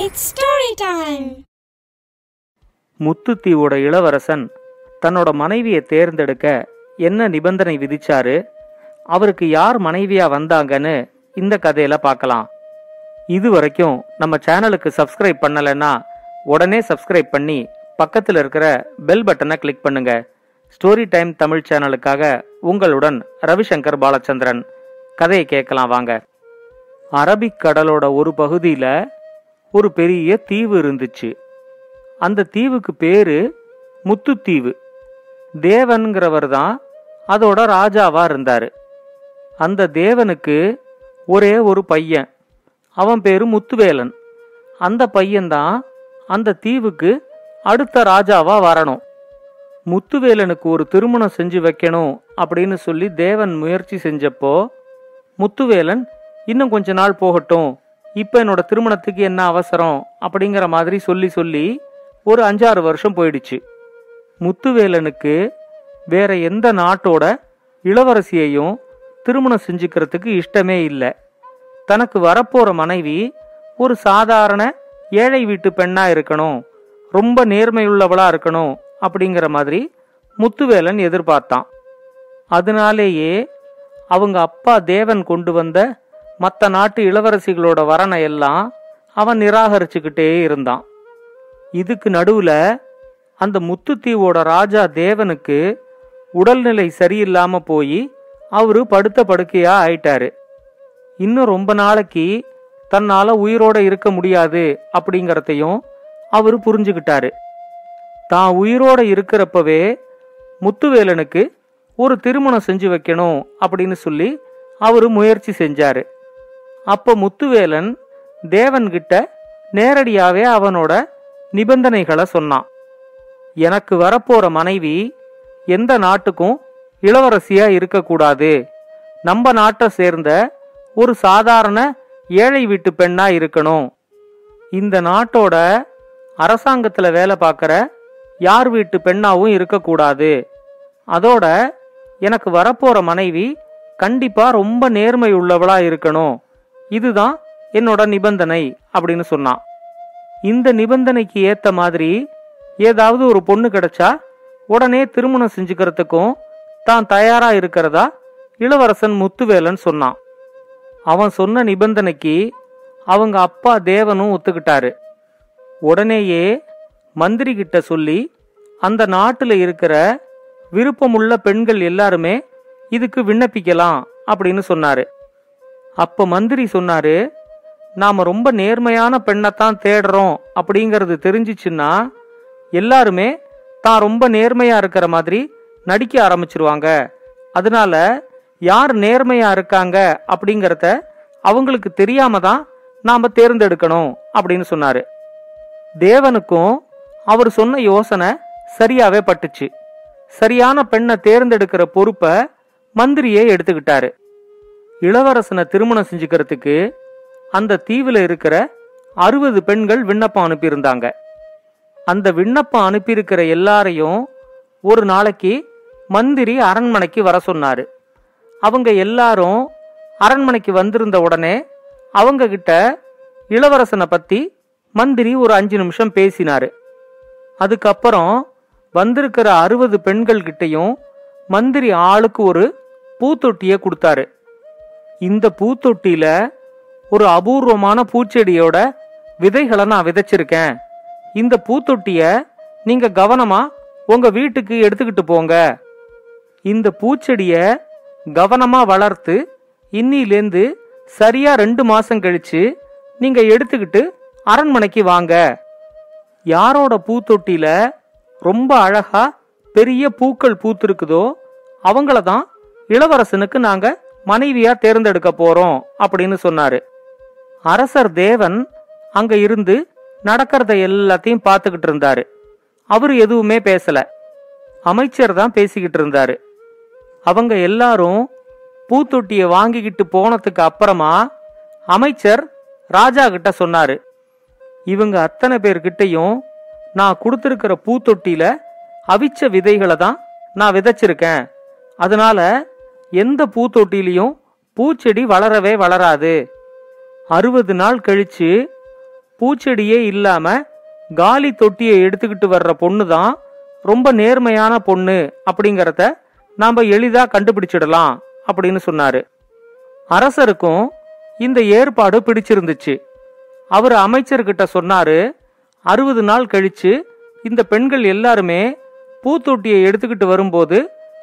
It's story time முத்துத்தீவோட இளவரசன் தன்னோட மனைவியை தேர்ந்தெடுக்க என்ன நிபந்தனை விதிச்சாரு? அவருக்கு யார் மனைவியா வந்தாங்கன்னு இந்த கதையில பார்க்கலாம். இது வரைக்கும் நம்ம சேனலுக்கு சப்ஸ்கிரைப் பண்ணலைன்னா உடனே சப்ஸ்கிரைப் பண்ணி பக்கத்தில் இருக்கிற பெல் பட்டனை கிளிக் பண்ணுங்க. ஸ்டோரி டைம் தமிழ் சேனலுக்காக உங்களுடன் ரவிசங்கர் பாலச்சந்திரன். கதையை கேட்கலாம் வாங்க. அரபிக் கடலோட ஒரு பகுதியில் ஒரு பெரிய தீவு இருந்துச்சு. அந்த தீவுக்கு பேரு முத்துத்தீவு தேவன்கிறவர் தான் அதோட ராஜாவா இருந்தாரு. அந்த தேவனுக்கு ஒரே ஒரு பையன். அவன் பேரு முத்துவேலன். அந்த பையன்தான் அந்த தீவுக்கு அடுத்த ராஜாவா வரணும். முத்துவேலனுக்கு ஒரு திருமணம் செஞ்சு வைக்கணும் அப்படின்னு சொல்லி தேவன் முயற்சி செஞ்சப்போ முத்துவேலன் இன்னும் கொஞ்ச நாள் போகட்டும் இப்போ என்னோட திருமணத்துக்கு என்ன அவசரம் அப்படிங்கிற மாதிரி சொல்லி சொல்லி ஒரு அஞ்சாறு வருஷம் போயிடுச்சு. முத்துவேலனுக்கு வேற எந்த நாட்டோட இளவரசியையும் திருமணம் செஞ்சுக்கிறதுக்கு இஷ்டமே இல்லை. தனக்கு வரப்போற மனைவி ஒரு சாதாரண ஏழை வீட்டு பெண்ணா இருக்கணும் ரொம்ப நேர்மையுள்ளவளா இருக்கணும் அப்படிங்கிற மாதிரி முத்துவேலன் எதிர்பார்த்தான். அதனாலேயே அவங்க அப்பா தேவன் கொண்டு வந்த மற்ற நாட்டு இளவரசிகளோட வரனை எல்லாம் அவன் நிராகரிச்சுக்கிட்டே இருந்தான். இதுக்கு நடுவுல அந்த முத்துத்தீவோட ராஜா தேவனுக்கு உடல்நிலை சரியில்லாம போய் அவரு படுத்த படுக்கையா ஆயிட்டாரு. இன்னும் ரொம்ப நாளைக்கு தன்னால உயிரோட இருக்க முடியாது அப்படிங்கறதையும் அவரு புரிஞ்சுக்கிட்டாரு. தான் உயிரோட இருக்கிறப்பவே முத்துவேலனுக்கு ஒரு திருமணம் செஞ்சு வைக்கணும் அப்படின்னு சொல்லி அவரு முயற்சி செஞ்சாரு. அப்போ முத்துவேலன் தேவன்கிட்ட நேரடியாகவே அவனோட நிபந்தனைகளை சொன்னான். எனக்கு வரப்போற மனைவி எந்த நாட்டுக்கும் இளவரசியா இருக்கக்கூடாது. நம்ம நாட்டை சேர்ந்த ஒரு சாதாரண ஏழை வீட்டு பெண்ணா இருக்கணும். இந்த நாட்டோட அரசாங்கத்துல வேலை பார்க்குற யார் வீட்டு பெண்ணாவும் இருக்கக்கூடாது. அதோட எனக்கு வரப்போற மனைவி கண்டிப்பா ரொம்ப நேர்மை உள்ளவளா இருக்கணும். இதுதான் என்னோட நிபந்தனை அப்படின்னு சொன்னான். இந்த நிபந்தனைக்கு ஏத்த மாதிரி ஏதாவது ஒரு பொண்ணு கிடைச்சா உடனே திருமணம் செஞ்சுக்கிறதுக்கும் தான் தயாரா இருக்கிறதா இளவரசன் முத்துவேலன் சொன்னான். அவன் சொன்ன நிபந்தனைக்கு அவங்க அப்பா தேவனும் ஒத்துக்கிட்டாரு. உடனேயே மந்திரி கிட்ட சொல்லி அந்த நாட்டில் இருக்கிற விருப்பமுள்ள பெண்கள் எல்லாருமே இதுக்கு விண்ணப்பிக்கலாம் அப்படின்னு சொன்னாரு. அப்போ மந்திரி சொன்னாரு நாம ரொம்ப நேர்மையான பெண்ணைத்தான் தேடுறோம். அப்படிங்கிறது தெரிஞ்சிச்சுன்னா எல்லாருமே தான் ரொம்ப நேர்மையா இருக்கிற மாதிரி நடிக்க ஆரம்பிச்சிருவாங்க. அதனால யார் நேர்மையா இருக்காங்க அப்படிங்கிறத அவங்களுக்கு தெரியாம தான் நாம தேர்ந்தெடுக்கணும் அப்படின்னு சொன்னாரு. தேவனுக்கும் அவர் சொன்ன யோசனை சரியாவே பட்டுச்சு. சரியான பெண்ணை தேர்ந்தெடுக்கிற பொறுப்பை மந்திரியே எடுத்துக்கிட்டாரு. இளவரசனை திருமணம் செஞ்சுக்கிறதுக்கு அந்த தீவில் இருக்கிற அறுபது பெண்கள் விண்ணப்பம் அனுப்பியிருந்தாங்க. அந்த விண்ணப்பம் அனுப்பியிருக்கிற எல்லாரையும் ஒரு நாளைக்கு மந்திரி அரண்மனைக்கு வர சொன்னார். அவங்க எல்லாரும் அரண்மனைக்கு வந்திருந்த உடனே அவங்க கிட்ட இளவரசனை பற்றி மந்திரி ஒரு அஞ்சு நிமிஷம் பேசினார். அதுக்கப்புறம் வந்திருக்கிற அறுபது பெண்கள் கிட்டையும் மந்திரி ஆளுக்கு ஒரு பூத்தொட்டியை கொடுத்தாரு. இந்த பூத்தொட்டியில ஒரு அபூர்வமான பூச்செடியோட விதைகளை நான் விதைச்சிருக்கேன். இந்த பூத்தொட்டிய நீங்க கவனமா உங்க வீட்டுக்கு எடுத்துக்கிட்டு போங்க. இந்த பூச்செடிய கவனமா வளர்த்து இன்னிலேந்து சரியா ரெண்டு மாசம் கழிச்சு நீங்க எடுத்துக்கிட்டு அரண்மனைக்கு வாங்க. யாரோட பூத்தொட்டியில ரொம்ப அழகா பெரிய பூக்கள் பூத்திருக்குதோ அவங்கள தான் இளவரசனுக்கு நாங்க மனைவியா தேர்ந்தெடுக்க போறோம் அப்படின்னு சொன்னாரு. அரசர் தேவன் அங்க இருந்து நடக்கிறத எல்லாத்தையும் பார்த்துக்கிட்டு இருந்தாரு. அவரு எதுவுமே பேசல. அமைச்சர் தான் பேசிக்கிட்டு இருந்தாரு. அவங்க எல்லாரும் பூத்தொட்டிய வாங்கிக்கிட்டு போனதுக்கு அப்புறமா அமைச்சர் ராஜா கிட்ட சொன்னாரு. இவங்க அத்தனை பேர்கிட்டையும் நான் கொடுத்துருக்கிற பூத்தொட்டியில அவிச்ச விதைகளை தான் நான் விதைச்சிருக்கேன். அதனால எந்த பூத்தொட்டிலையும் பூச்செடி வளரவே வளராது. அறுபது நாள் கழிச்சு பூச்செடியே இல்லாம காலி தொட்டியை எடுத்துக்கிட்டு வர்ற பொண்ணு தான் ரொம்ப நேர்மையான பொண்ணு அப்படிங்கறத நாம எளிதா கண்டுபிடிச்சிடலாம் அப்படின்னு சொன்னாரு. அரசருக்கும் இந்த ஏற்பாடு பிடிச்சிருந்துச்சு. அவர் அமைச்சர்கிட்ட சொன்னாரு அறுபது நாள் கழிச்சு இந்த பெண்கள் எல்லாருமே பூத்தொட்டியை எடுத்துக்கிட்டு வரும்போது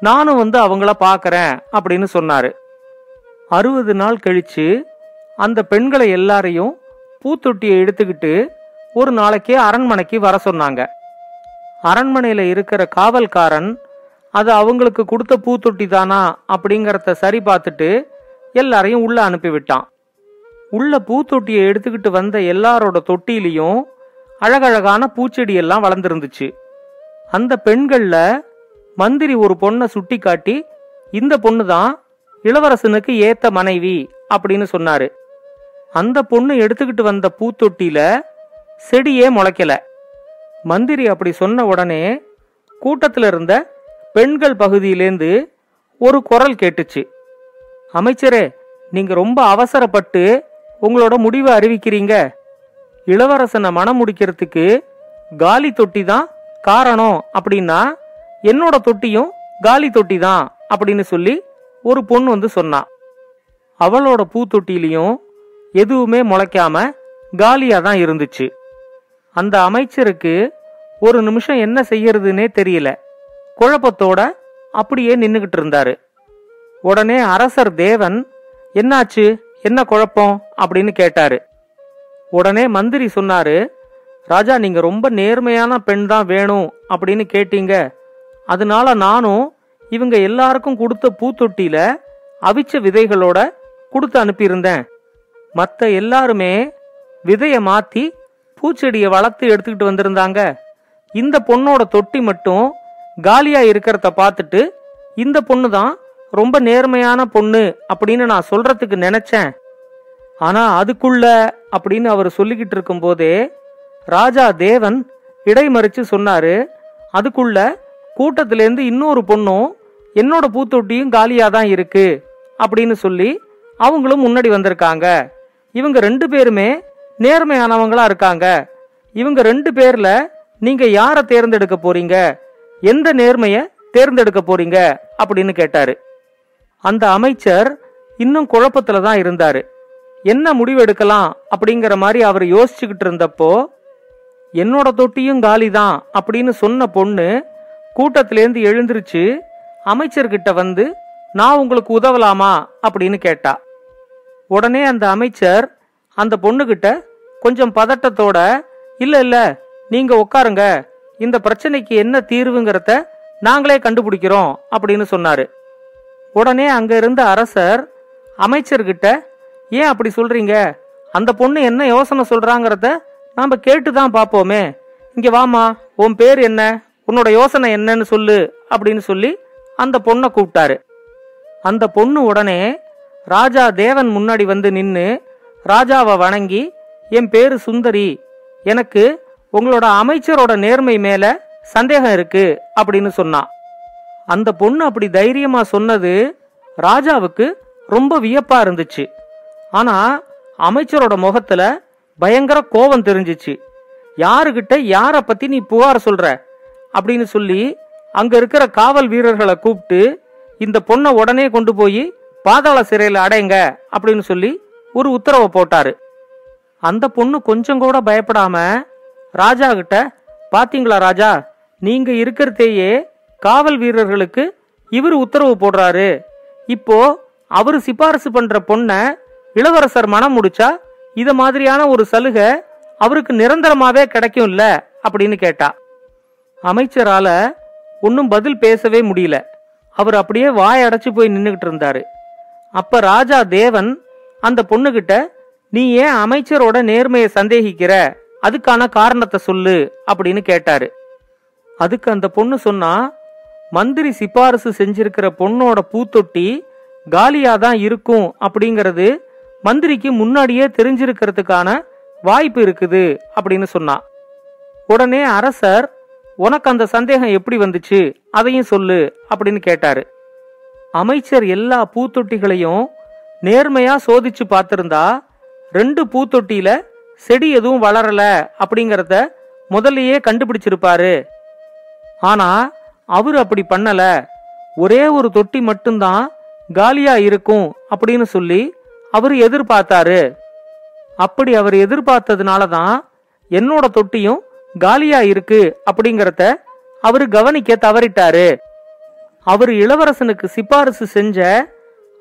நானும் வந்து அவங்கள பார்க்கறேன் அப்படின்னு சொன்னாரு. அறுபது நாள் கழிச்சு அந்த பெண்களை எல்லாரையும் பூத்தொட்டியை எடுத்துக்கிட்டு ஒரு நாளைக்கே அரண்மனைக்கு வர சொன்னாங்க. அரண்மனையில் இருக்கிற காவல்காரன் அது அவங்களுக்கு கொடுத்த பூத்தொட்டி தானா? அப்படிங்கிறத சரி பார்த்துட்டு எல்லாரையும் உள்ள அனுப்பிவிட்டான் உள்ள பூத்தொட்டியை எடுத்துக்கிட்டு வந்த எல்லாரோட தொட்டிலையும் அழகழகான பூச்செடியெல்லாம் வளர்ந்துருந்துச்சு. அந்த பெண்களில் மந்திரி ஒரு பொண்ணை சுட்டி காட்டி இந்த பொண்ணு தான் இளவரசனுக்கு ஏத்த மனைவி அப்படின்னு சொன்னாரு. அந்த பொண்ணு எடுத்துக்கிட்டு வந்த பூத்தொட்டியில செடியே முளைக்கல. மந்திரி அப்படி சொன்ன உடனே கூட்டத்தில் இருந்த பெண்கள் பகுதியிலேந்து ஒரு குரல் கேட்டுச்சு. அமைச்சரே நீங்க ரொம்ப அவசரப்பட்டு உங்களோட முடிவை அறிவிக்கிறீங்க. இளவரசனை மனம் முடிக்கிறதுக்கு காலி தொட்டி தான் காரணம் அப்படின்னா என்னோட தொட்டியும் காலி தொட்டி தான் அப்படின்னு சொல்லி ஒரு பொண்ணு வந்து சொன்னா. அவளோட பூத்தொட்டிலையும் எதுவுமே முளைக்காம காலியா தான் இருந்துச்சு. அந்த அமைச்சருக்கு ஒரு நிமிஷம் என்ன செய்யறதுன்னே தெரியல. குழப்பத்தோட அப்படியே நின்னுகிட்டு இருந்தாரு. உடனே அரசர் தேவன் என்னாச்சு? என்ன குழப்பம்? அப்படின்னு கேட்டாரு. உடனே மந்திரி சொன்னாரு ராஜா நீங்க ரொம்ப நேர்மையான பெண் தான் வேணும் அப்படின்னு கேட்டீங்க. அதனால நானும் இவங்க எல்லாருக்கும் கொடுத்த பூத்தொட்டியில அவிச்ச விதைகளோட கொடுத்து அனுப்பியிருந்தேன். மற்ற எல்லாருமே விதைய மாத்தி பூச்செடியை வளர்த்து எடுத்துக்கிட்டு வந்திருந்தாங்க. இந்த பொண்ணோட தொட்டி மட்டும் காலியா இருக்கிறத பார்த்துட்டு இந்த பொண்ணு தான் ரொம்ப நேர்மையான பொண்ணு அப்படின்னு நான் சொல்றதுக்கு நினைச்சேன். ஆனா அதுக்குள்ள அப்படின்னு அவர் சொல்லிக்கிட்டு இருக்கும்போதே ராஜா தேவன் இடைமறிச்சு சொன்னாரு. அதுக்குள்ள கூட்டத்திலேருந்து இன்னொரு பொண்ணும் என்னோட பூத்தொட்டியும் காலியாக தான் இருக்கு அப்படின்னு சொல்லி அவங்களும் முன்னாடி வந்திருக்காங்க. இவங்க ரெண்டு பேருமே நேர்மையானவங்களா இருக்காங்க. இவங்க ரெண்டு பேர்ல நீங்க யாரை தேர்ந்தெடுக்க போறீங்க? எந்த நேர்மைய தேர்ந்தெடுக்க போறீங்க? அப்படின்னு கேட்டாரு. அந்த அமைச்சர் இன்னும் குழப்பத்துல தான் இருந்தாரு. என்ன முடிவு எடுக்கலாம் அப்படிங்கிற மாதிரி அவர் யோசிச்சுக்கிட்டு இருந்தப்போ என்னோட தொட்டியும் காலி தான் அப்படின்னு சொன்ன பொண்ணு கூட்டத்திலேருந்து எழுந்திருச்சு அமைச்சர்கிட்ட வந்து நான் உங்களுக்கு உதவலாமா? அப்படின்னு கேட்டா. உடனே அந்த அமைச்சர் அந்த பொண்ணுகிட்ட கொஞ்சம் பதட்டத்தோட இல்ல இல்ல நீங்க உட்காருங்க. இந்த பிரச்சனைக்கு என்ன தீர்வுங்கிறத நாங்களே கண்டுபிடிக்கிறோம் அப்படின்னு சொன்னாரு. உடனே அங்க இருந்த அரசர் அமைச்சர்கிட்ட ஏன் அப்படி சொல்றீங்க? அந்த பொண்ணு என்ன யோசனை சொல்றாங்கிறத நாம கேட்டு தான் பார்ப்போமே. இங்க வாமா உன் பேர் என்ன? உன்னோட யோசனை என்னன்னு சொல்லு அப்படின்னு சொல்லி அந்த பொண்ணை கூப்பிட்டாரு. அந்த பொண்ணு உடனே ராஜா தேவன் முன்னாடி வந்து நின்று ராஜாவை வணங்கி என் பேரு சுந்தரி எனக்கு உங்களோட அமைச்சரோட நேர்மை மேல சந்தேகம் இருக்கு அப்படின்னு சொன்னான் அந்த பொண்ணு அப்படி தைரியமா சொன்னது ராஜாவுக்கு ரொம்ப வியப்பா இருந்துச்சு. ஆனா அமைச்சரோட முகத்துல பயங்கர கோபம் தெரிஞ்சிச்சு. யாருகிட்ட யார பத்தி நீ புகார் சொல்ற? அப்படின்னு சொல்லி அங்க இருக்கிற காவல் வீரர்களை கூப்பிட்டு இந்த பொண்ணை உடனே கொண்டு போய் பாதாள சிறையில் அடைங்க அப்படின்னு சொல்லி ஒரு உத்தரவை போட்டாரு. அந்த பொண்ணு கொஞ்சம் கூட பயப்படாம ராஜா கிட்ட பாத்தீங்களா ராஜா நீங்க இருக்கிறதையே காவல் வீரர்களுக்கு இவர் உத்தரவு போடுறாரு. இப்போ அவரு சிபாரிசு பண்ற பொண்ண இளவரசர் மனம் முடிச்சா இத மாதிரியான ஒரு சலுகை அவருக்கு நிரந்தரமாவே கிடைக்கும்ல? அப்படின்னு கேட்டா. அமைச்சரால ஒன்றும் பதில் பேசவே முடியல. அவர் அப்படியே வாய் அடைச்சு போய் நின்றுகிட்டு இருந்தாரு. அப்ப ராஜா தேவன் அந்த பொண்ணுகிட்ட நீ ஏன் அமைச்சரோட நேர்மையை சந்தேகிக்கிற? அதுக்கான காரணத்தை சொல்லு அப்படின்னு கேட்டாரு. அதுக்கு அந்த பொண்ணு சொன்னா மந்திரி சிபாரிசு செஞ்சிருக்கிற பொண்ணோட பூத்தொட்டி காலியா தான் இருக்கும் அப்படிங்கறது மந்திரிக்கு முன்னாடியே தெரிஞ்சிருக்கிறதுக்கான வாய்ப்பு இருக்குது அப்படின்னு சொன்னா. உடனே அரசர் உனக்கு அந்த சந்தேகம் எப்படி வந்துச்சு? அதையும் சொல்லு அப்படின்னு கேட்டாரு. அமைச்சர் எல்லா பூத்தொட்டிகளையும் நேர்மையா சோதிச்சு பார்த்திருந்தா ரெண்டு பூத்தொட்டியில செடி எதுவும் வளரல அப்படிங்கறத முதல்லயே கண்டுபிடிச்சிருப்பாரு. ஆனா அவர் அப்படி பண்ணல. ஒரே ஒரு தொட்டி மட்டும்தான் காலியா இருக்கும் அப்படின்னு சொல்லி அவர் எதிர்பார்த்தாரு. அப்படி அவர் எதிர்பார்த்ததுனால தான் என்னோட தொட்டியும் காலியா இருக்கு அப்படிங்கறத அவரு கவனிக்க தவறிட்டாரு. அவர் இளவரசனுக்கு சிபாரிசு செஞ்ச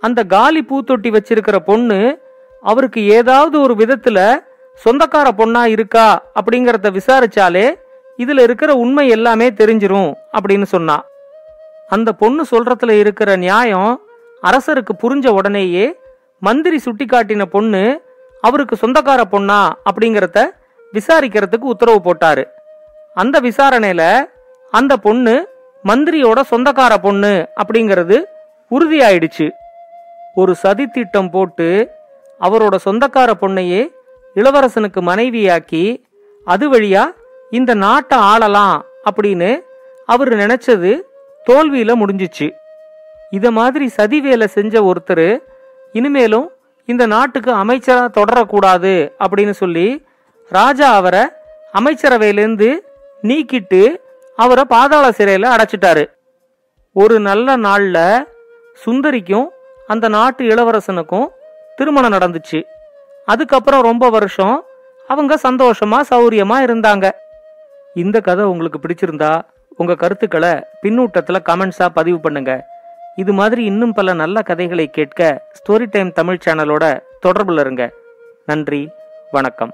அந்த காலி பூத்தொட்டி வச்சிருக்கிற பொண்ணு அவருக்கு ஏதாவது ஒரு விதத்துல சொந்தக்கார பொண்ணா இருக்கா அப்படிங்கறத விசாரிச்சாலே இதுல இருக்கிற உண்மை எல்லாமே தெரிஞ்சிரும் அப்படின்னு சொன்னா. அந்த பொண்ணு சொல்றதுல இருக்கிற நியாயம் அரசருக்கு புரிஞ்ச உடனேயே மந்திரி சுட்டிக்காட்டின பொண்ணு அவருக்கு சொந்தக்கார பொண்ணா அப்படிங்கறத விசாரிக்கிறதுக்கு உத்தரவு போட்டாரு. அந்த விசாரணையில அந்த பொண்ணு மந்திரியோட சொந்தக்கார பொண்ணு அப்படிங்கிறது உறுதியாயிடுச்சு. ஒரு சதி திட்டம் போட்டு அவரோட சொந்தக்கார பொண்ணையே இளவரசனுக்கு மனைவியாக்கி அது வழியா இந்த நாட்டை ஆளலாம் அப்படின்னு அவர் நினைச்சது தோல்வியில முடிஞ்சிச்சு. இத மாதிரி சதி வேலை செஞ்ச ஒருத்தர் இனிமேலும் இந்த நாட்டுக்கு அமைச்சரா தொடரக்கூடாது அப்படின்னு சொல்லி ராஜா அவரை அமைச்சரவையிலேருந்து நீக்கிட்டு அவரை பாதாள சிறையில் அடைச்சிட்டாரு. ஒரு நல்ல நாளில் சுந்தரிக்கும் அந்த நாட்டு இளவரசனுக்கும் திருமணம் நடந்துச்சு. அதுக்கப்புறம் ரொம்ப வருஷம் அவங்க சந்தோஷமா சௌரியமா இருந்தாங்க. இந்த கதை உங்களுக்கு பிடிச்சிருந்தா உங்க கருத்துக்களை பின்னூட்டத்தில் கமெண்ட்ஸா பதிவு பண்ணுங்க. இது மாதிரி இன்னும் பல நல்ல கதைகளை கேட்க ஸ்டோரி டைம் தமிழ் சேனலோட தொடர்புல இருங்க. நன்றி வணக்கம்.